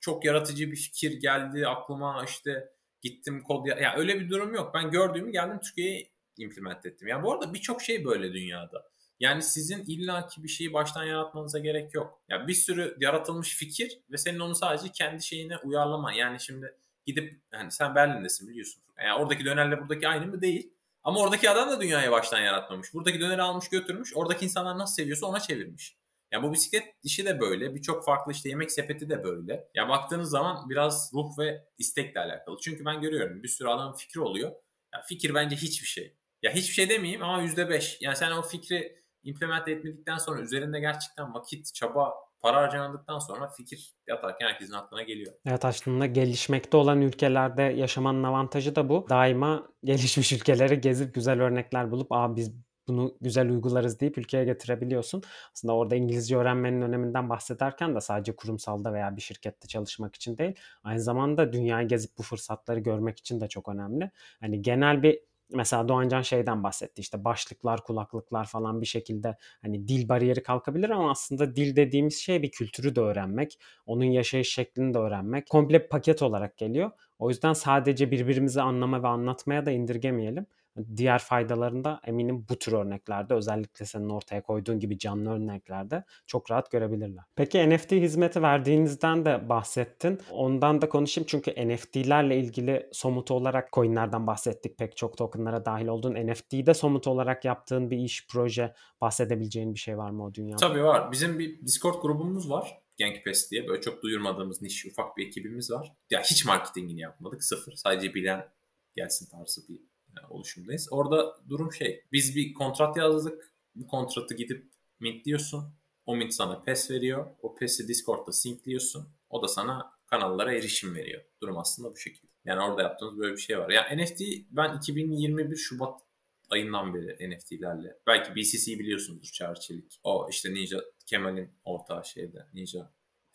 çok yaratıcı bir fikir geldi aklıma işte gittim kod ya, ya öyle bir durum yok. Ben gördüğümü geldim Türkiye'ye implement ettim. Yani bu arada birçok şey böyle dünyada. Yani sizin illaki bir şeyi baştan yaratmanıza gerek yok. Ya bir sürü yaratılmış fikir ve senin onu sadece kendi şeyine uyarlaman. Yani şimdi gidip yani sen Berlin'desin biliyorsun. Yani oradaki dönerle buradaki aynı mı değil. Ama oradaki adam da dünyayı baştan yaratmamış. Buradaki döneri almış götürmüş. Oradaki insanlar nasıl seviyorsa ona çevirmiş. Yani bu bisiklet işi de böyle. Birçok farklı işte yemek sepeti de böyle. Ya baktığınız zaman biraz ruh ve istekle alakalı. Çünkü ben görüyorum bir sürü adamın fikri oluyor. Ya fikir bence hiçbir şey. Ya hiçbir şey demeyeyim ama %5. Yani sen o fikri implement etmedikten sonra üzerinde gerçekten vakit, çaba, para harcandıktan sonra fikir yatarken herkesin aklına geliyor. Evet aslında gelişmekte olan ülkelerde yaşamanın avantajı da bu. Daima gelişmiş ülkeleri gezip güzel örnekler bulup Aa, biz bunu güzel uygularız deyip ülkeye getirebiliyorsun. Aslında orada İngilizce öğrenmenin öneminden bahsederken de sadece kurumsalda veya bir şirkette çalışmak için değil, aynı zamanda dünyayı gezip bu fırsatları görmek için de çok önemli. Hani genel bir mesela Doğancan şeyden bahsetti işte başlıklar, kulaklıklar falan bir şekilde hani dil bariyeri kalkabilir ama aslında dil dediğimiz şey bir kültürü de öğrenmek, onun yaşayış şeklini de öğrenmek komple paket olarak geliyor. O yüzden sadece birbirimizi anlama ve anlatmaya da indirgemeyelim. Diğer faydalarında eminim bu tür örneklerde özellikle senin ortaya koyduğun gibi canlı örneklerde çok rahat görebilirler. Peki NFT hizmeti verdiğinizden de bahsettin. Ondan da konuşayım çünkü NFT'lerle ilgili somut olarak coinlerden bahsettik. Pek çok tokenlara dahil olduğun NFT'de somut olarak yaptığın bir iş, proje bahsedebileceğin bir şey var mı o dünyada? Tabii var. Bizim bir Discord grubumuz var. Genkpes diye. Böyle çok duyurmadığımız niş ufak bir ekibimiz var. Ya hiç marketingini yapmadık. Sıfır. Sadece bilen gelsin tarzı bir oluşumdayız. Orada durum şey. Biz bir kontrat yazdık. Bu kontratı gidip mintliyorsun. O mint sana PES veriyor. O PES'i Discord'da syncliyorsun. O da sana kanallara erişim veriyor. Durum aslında bu şekilde. Yani orada yaptığımız böyle bir şey var. Ya NFT ben 2021 Şubat ayından beri NFT'lerle. Belki BCC biliyorsunuzdur Çağrı Çelik. O işte Ninja Kemal'in ortağı şeyde Ninja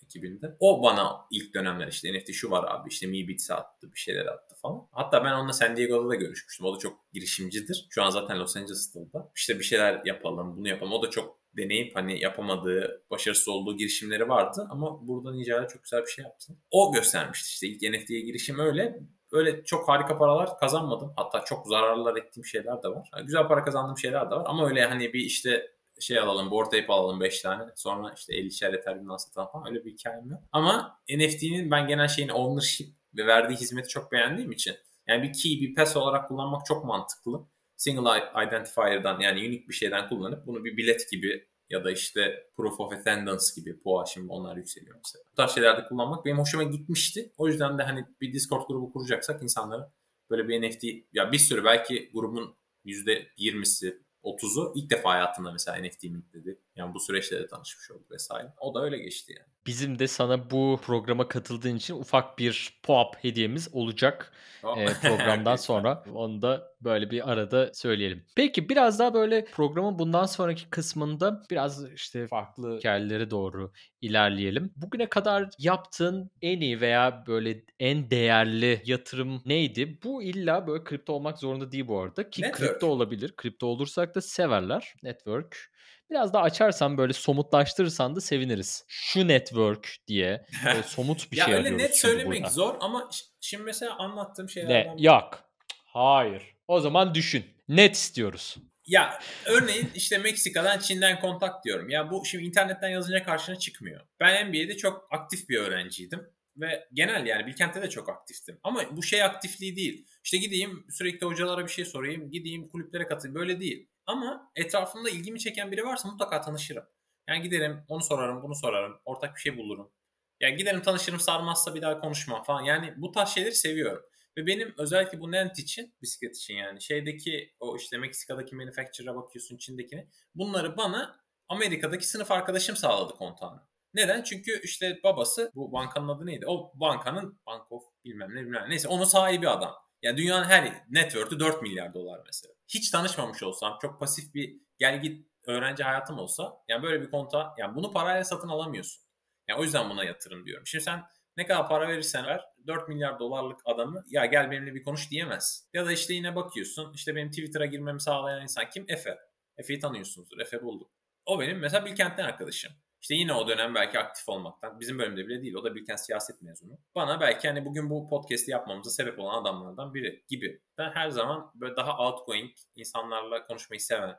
ekibinde. O bana ilk dönemler işte NFT şu var abi işte Mi Bits'e attı bir şeyler attı falan. Hatta ben onunla San Diego'da da görüşmüştüm. O da çok girişimcidir. Şu an zaten Los Angeles'ta. İşte bir şeyler yapalım bunu yapalım. O da çok deneyip hani yapamadığı, başarısız olduğu girişimleri vardı ama burada Nica'da çok güzel bir şey yaptı. O göstermişti işte ilk NFT'ye girişim öyle. Öyle çok harika paralar kazanmadım. Hatta çok zararlar ettiğim şeyler de var. Yani güzel para kazandığım şeyler de var ama öyle hani bir işte şey alalım, board ape alalım 5 tane. Sonra işte 50 şer Ethereum'dan satalım falan. Öyle bir hikayem yok. Ama NFT'nin ben genel şeyin ownership ve verdiği hizmeti çok beğendiğim için yani bir key, bir pass olarak kullanmak çok mantıklı. Single identifier'dan yani unique bir şeyden kullanıp bunu bir bilet gibi ya da işte proof of attendance gibi POA şimdi onlar yükseliyor mesela. Bu tarz şeylerde kullanmak benim hoşuma gitmişti. O yüzden de hani bir Discord grubu kuracaksak insanlara böyle bir NFT ya bir sürü belki grubun %20'si 30'u ilk defa hayatında mesela NFT mintledi. Yani bu süreçte de tanışmış olduk vesaire. O da öyle geçti yani. Bizim de sana bu programa katıldığın için ufak bir pop hediyemiz olacak e, programdan sonra. Onu da böyle bir arada söyleyelim. Peki biraz daha böyle programın bundan sonraki kısmında biraz işte farklı hikayelere doğru ilerleyelim. Bugüne kadar yaptığın en iyi veya böyle en değerli yatırım neydi? Bu illa böyle kripto olmak zorunda değil bu arada. Ki Network. kripto olabilir. Kripto olursak da severler. Network. Biraz daha açarsan böyle somutlaştırırsan da seviniriz. Şu network diye böyle somut bir ya şey öyle arıyoruz net söylemek burada. zor ama şimdi mesela anlattığım Ne? şeylerden Yok. Hayır. O zaman düşün. Net istiyoruz. Ya örneğin işte Meksika'dan Çin'den kontak diyorum. Ya bu şimdi internetten yazınca karşına çıkmıyor. Ben NBA'de çok aktif bir öğrenciydim. Ve genel yani Bilkent'te de çok aktiftim. Ama bu şey aktifliği değil. İşte gideyim sürekli hocalara bir şey sorayım. Gideyim kulüplere katılayım. Böyle değil. Ama etrafımda ilgimi çeken biri varsa mutlaka tanışırım. Yani giderim onu sorarım bunu sorarım. Ortak bir şey bulurum. Yani giderim tanışırım sarmazsa bir daha konuşmam falan. Yani bu tarz şeyleri seviyorum. Ve benim özellikle bu Nent için, bisiklet için yani şeydeki o işte Meksika'daki manufacturer'a bakıyorsun Çin'dekine. Bunları bana Amerika'daki sınıf arkadaşım sağladı kontağını. Neden? Çünkü işte babası bu bankanın adı neydi? O bankanın Bank of bilmem ne bilmem ne. Neyse onun sahibi adam. Yani dünyanın her network'ü 4 milyar dolar mesela. Hiç tanışmamış olsam çok pasif bir gel git öğrenci hayatım olsa yani böyle bir konta yani bunu parayla satın alamıyorsun. Yani o yüzden buna yatırım diyorum. Şimdi sen ne kadar para verirsen ver 4 milyar dolarlık adamı ya gel benimle bir konuş diyemez. Ya da işte yine bakıyorsun işte benim Twitter'a girmemi sağlayan insan kim? Efe. Efe'yi tanıyorsunuzdur. Efe bulduk. O benim mesela Bilkent'ten arkadaşım. İşte yine o dönem belki aktif olmaktan. Bizim bölümde bile değil. O da Bilkent siyaset mezunu. Bana belki hani bugün bu podcast'i yapmamıza sebep olan adamlardan biri gibi. Ben her zaman böyle daha outgoing, insanlarla konuşmayı seven,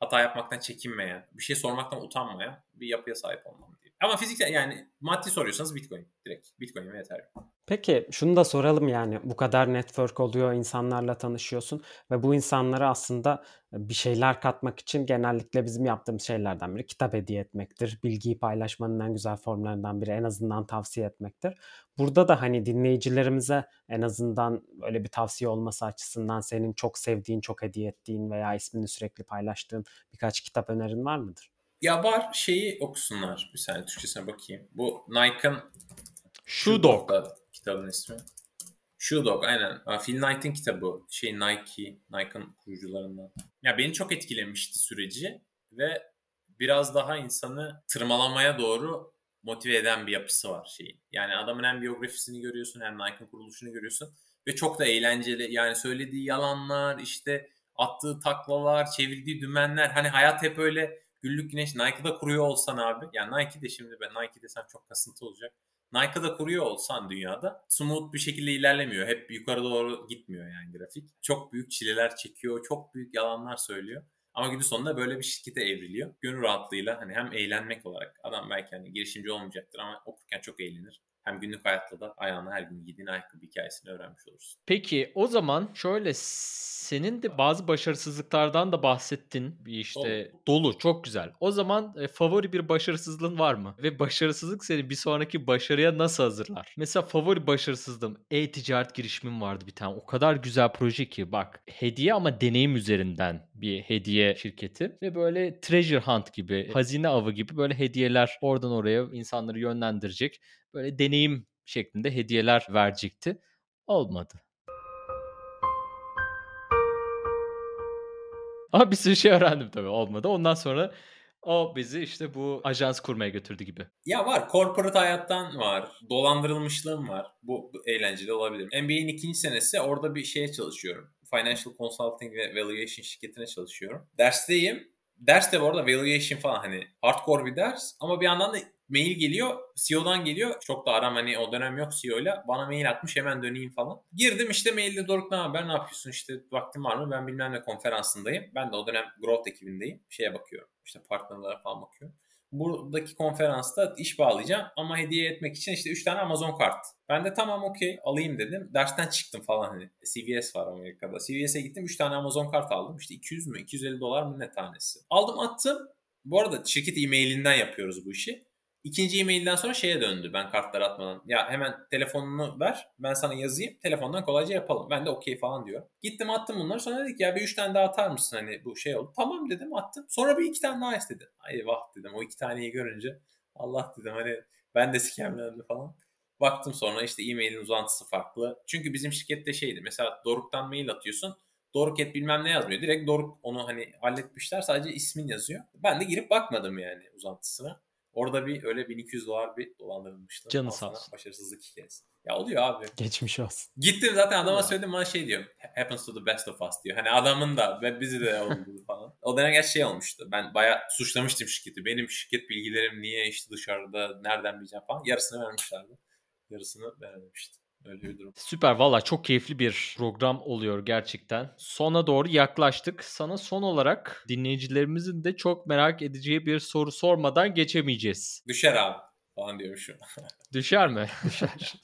hata yapmaktan çekinmeyen, bir şey sormaktan utanmayan bir yapıya sahip olmam diye. Ama fiziksel yani maddi soruyorsanız Bitcoin direkt. Bitcoin ve Ethereum. Peki şunu da soralım yani bu kadar network oluyor, insanlarla tanışıyorsun ve bu insanlara aslında bir şeyler katmak için genellikle bizim yaptığımız şeylerden biri kitap hediye etmektir. Bilgiyi paylaşmanın en güzel formlarından biri en azından tavsiye etmektir. Burada da hani dinleyicilerimize en azından öyle bir tavsiye olması açısından senin çok sevdiğin, çok hediye ettiğin veya ismini sürekli paylaştığın birkaç kitap önerin var mıdır? Ya var şeyi okusunlar. Bir saniye Türkçesine bakayım. Bu Nike'ın Shoe Dog. kitabın ismi. Shoe Dog aynen. Phil Knight'in kitabı. Şey Nike, Nike'ın kurucularından. Ya beni çok etkilemişti süreci ve biraz daha insanı tırmalamaya doğru motive eden bir yapısı var şeyin. Yani adamın hem biyografisini görüyorsun hem Nike'ın kuruluşunu görüyorsun ve çok da eğlenceli. Yani söylediği yalanlar, işte attığı taklalar, çevirdiği dümenler. Hani hayat hep öyle güllük güneş. Nike'da kuruyor olsan abi. Yani Nike de şimdi ben Nike desem çok kasıntı olacak. Nike'da kuruyor olsan dünyada smooth bir şekilde ilerlemiyor. Hep yukarı doğru gitmiyor yani grafik. Çok büyük çileler çekiyor. Çok büyük yalanlar söylüyor. Ama günün sonunda böyle bir şirkete evriliyor. Gönül rahatlığıyla hani hem eğlenmek olarak adam belki hani girişimci olmayacaktır ama okurken çok eğlenir. Hem günlük hayatta da ayağına her gün giydiğin ayakkabı hikayesini öğrenmiş olursun. Peki o zaman şöyle senin de bazı başarısızlıklardan da bahsettin. Bir işte dolu çok güzel. O zaman e, favori bir başarısızlığın var mı? Ve başarısızlık seni bir sonraki başarıya nasıl hazırlar? Mesela favori başarısızlığım e-ticaret girişimim vardı bir tane. O kadar güzel proje ki bak hediye ama deneyim üzerinden bir hediye şirketi ve böyle treasure hunt gibi, hazine avı gibi böyle hediyeler oradan oraya insanları yönlendirecek böyle deneyim şeklinde hediyeler verecekti. Olmadı. Ama bir sürü şey öğrendim tabii olmadı. Ondan sonra o bizi işte bu ajans kurmaya götürdü gibi. Ya var. Corporate hayattan var. Dolandırılmışlığım var. Bu, bu eğlenceli olabilir. MBA'nin ikinci senesi orada bir şeye çalışıyorum. Financial Consulting ve Valuation şirketine çalışıyorum. Dersteyim. Ders de bu arada valuation falan hani hardcore bir ders ama bir yandan da mail geliyor. CEO'dan geliyor. Çok da aram hani o dönem yok CEO'yla. Bana mail atmış hemen döneyim falan. Girdim işte mailde Doruk ne haber ne yapıyorsun işte vaktin var mı? Ben bilmem ne konferansındayım. Ben de o dönem growth ekibindeyim. Şeye bakıyorum. İşte partnerlara falan bakıyorum. Buradaki konferansta iş bağlayacağım ama hediye etmek için işte 3 tane Amazon kart. Ben de tamam okey alayım dedim. Dersten çıktım falan hani. CVS var Amerika'da. CVS'e gittim 3 tane Amazon kart aldım. İşte 200 mü 250 dolar mı ne tanesi. Aldım attım. Bu arada şirket e-mailinden yapıyoruz bu işi. İkinci e-mailden sonra şeye döndü ben kartları atmadan. Ya hemen telefonunu ver ben sana yazayım telefondan kolayca yapalım. Ben de okey falan diyor. Gittim attım bunları sonra dedik ya bir üç tane daha atar mısın hani bu şey oldu. Tamam dedim attım. Sonra bir iki tane daha istedi. Ay vah dedim o iki taneyi görünce Allah dedim hani ben de skemlendi falan. Baktım sonra işte e-mailin uzantısı farklı. Çünkü bizim şirkette şeydi mesela Doruk'tan mail atıyorsun. Doruk et bilmem ne yazmıyor. Direkt Doruk onu hani halletmişler sadece ismin yazıyor. Ben de girip bakmadım yani uzantısına. Orada bir öyle 1200 dolar bir dolandırılmıştı. Canı sağ olsun. Başarısızlık hikayesi. Ya oluyor abi. Geçmiş olsun. Gittim zaten adama söyledim bana şey diyor. Happens to the best of us diyor. Hani adamın da ve bizi de oldu falan. O dönem gerçi şey olmuştu. Ben bayağı suçlamıştım şirketi. Benim şirket bilgilerim niye işte dışarıda nereden bileceğim falan. Yarısını vermişlerdi. Yarısını vermemiştim. Öyle bir durum. Süper valla çok keyifli bir program oluyor gerçekten. Sona doğru yaklaştık. Sana son olarak dinleyicilerimizin de çok merak edeceği bir soru sormadan geçemeyeceğiz. Düşer abi falan diyormuşum. Düşer mi? Düşer.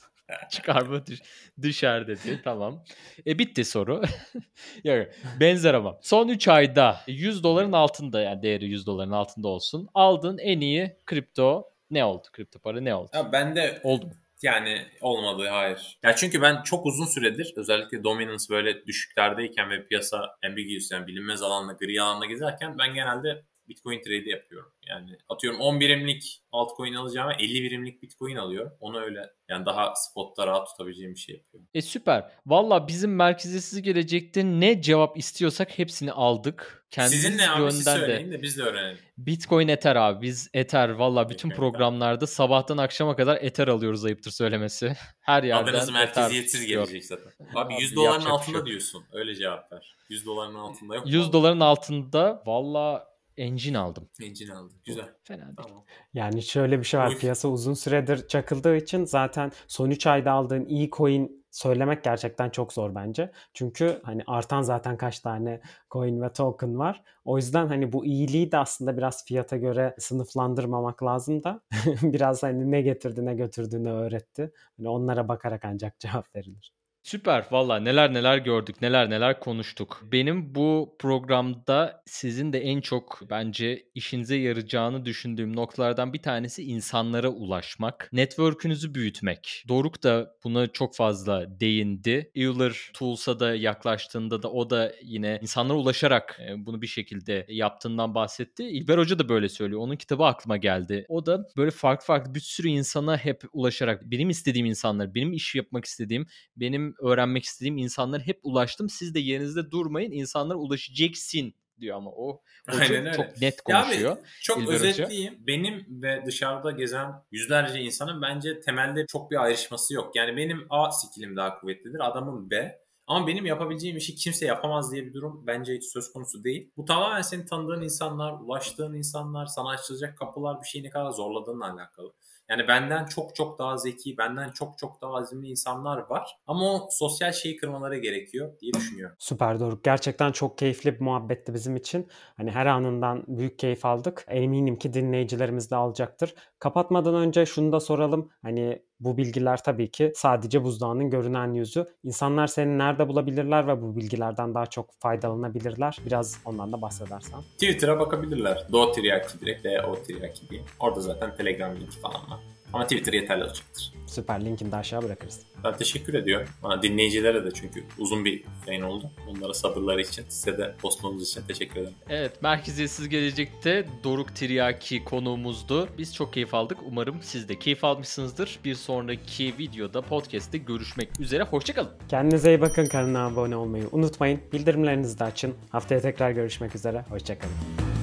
Çıkar mı? Düş, düşer dedi. Tamam. E bitti soru. yani benzer ama. Son 3 ayda 100 doların altında yani değeri 100 doların altında olsun. Aldığın en iyi kripto ne oldu? Kripto para ne oldu? Ya ben de oldu? Yani olmadı hayır. Ya çünkü ben çok uzun süredir özellikle dominance böyle düşüklerdeyken ve piyasa ambiguous yani bilinmez alanda gri alanda gezerken ben genelde Bitcoin trade yapıyorum. Yani atıyorum 10 birimlik altcoin alacağıma 50 birimlik Bitcoin alıyorum. Onu öyle yani daha spotta rahat tutabileceğim bir şey yapıyorum. E süper. Valla bizim merkeziyetsiz gelecekte ne cevap istiyorsak hepsini aldık. Kendiniz Sizin ne abi siz söyleyin de. biz de öğrenelim. Bitcoin Ether abi. Biz Ether valla bütün Bitcoin programlarda sabahtan akşama kadar Ether alıyoruz ayıptır söylemesi. Her yerden Adınız merkeziyetsiz gelecek zaten. Abi 100 doların altında şey. diyorsun. Öyle cevap ver. 100 doların altında yok. 100 doların altında valla engine aldım. Engine aldım. Güzel. Fena değil. Tamam. Yani şöyle bir şey var. Piyasa uzun süredir çakıldığı için zaten son 3 ayda aldığın iyi coin söylemek gerçekten çok zor bence. Çünkü hani artan zaten kaç tane coin ve token var. O yüzden hani bu iyiliği de aslında biraz fiyata göre sınıflandırmamak lazım da biraz hani ne getirdi ne götürdüğünü öğretti. Hani onlara bakarak ancak cevap verilir. Süper valla neler neler gördük neler neler konuştuk. Benim bu programda sizin de en çok bence işinize yarayacağını düşündüğüm noktalardan bir tanesi insanlara ulaşmak. Network'ünüzü büyütmek. Doruk da buna çok fazla değindi. Euler Tools'a da yaklaştığında da o da yine insanlara ulaşarak e, bunu bir şekilde yaptığından bahsetti. İlber Hoca da böyle söylüyor. Onun kitabı aklıma geldi. O da böyle farklı farklı bir sürü insana hep ulaşarak benim istediğim insanlar, benim iş yapmak istediğim, benim öğrenmek istediğim insanlara hep ulaştım. Siz de yerinizde durmayın. İnsanlara ulaşacaksın diyor ama o hoca çok net konuşuyor. Abi, çok İlber özetleyeyim. Hoca. Benim ve dışarıda gezen yüzlerce insanın bence temelde çok bir ayrışması yok. Yani benim A skillim daha kuvvetlidir. Adamın B. Ama benim yapabileceğim işi kimse yapamaz diye bir durum bence hiç söz konusu değil. Bu tamamen senin tanıdığın insanlar, ulaştığın insanlar, sana açılacak kapılar bir şeyi ne kadar zorladığınla alakalı. Yani benden çok çok daha zeki, benden çok çok daha azimli insanlar var. Ama o sosyal şeyi kırmaları gerekiyor diye düşünüyorum. Süper Doruk. Gerçekten çok keyifli bir muhabbetti bizim için. Hani her anından büyük keyif aldık. Eminim ki dinleyicilerimiz de alacaktır. Kapatmadan önce şunu da soralım. Hani bu bilgiler tabii ki sadece buzdağının görünen yüzü. İnsanlar seni nerede bulabilirler ve bu bilgilerden daha çok faydalanabilirler? Biraz ondan da bahsedersen. Twitter'a bakabilirler. Do Tiryaki direkt D-O Tiryaki diye. Orada zaten Telegram linki falan var. Ama Twitter yeterli olacaktır. Süper linkini de aşağı bırakırız. Ben teşekkür ediyorum. Bana dinleyicilere de çünkü uzun bir yayın oldu. Onlara sabırları için, size de postluğunuz için teşekkür ederim. Evet, Merkeziyetsiz Gelecek'te Doruk Tiryaki konuğumuzdu. Biz çok keyif aldık. Umarım siz de keyif almışsınızdır. Bir sonraki videoda, podcast'te görüşmek üzere. Hoşçakalın. Kendinize iyi bakın. Kanala abone olmayı unutmayın. Bildirimlerinizi de açın. Haftaya tekrar görüşmek üzere. Hoşçakalın.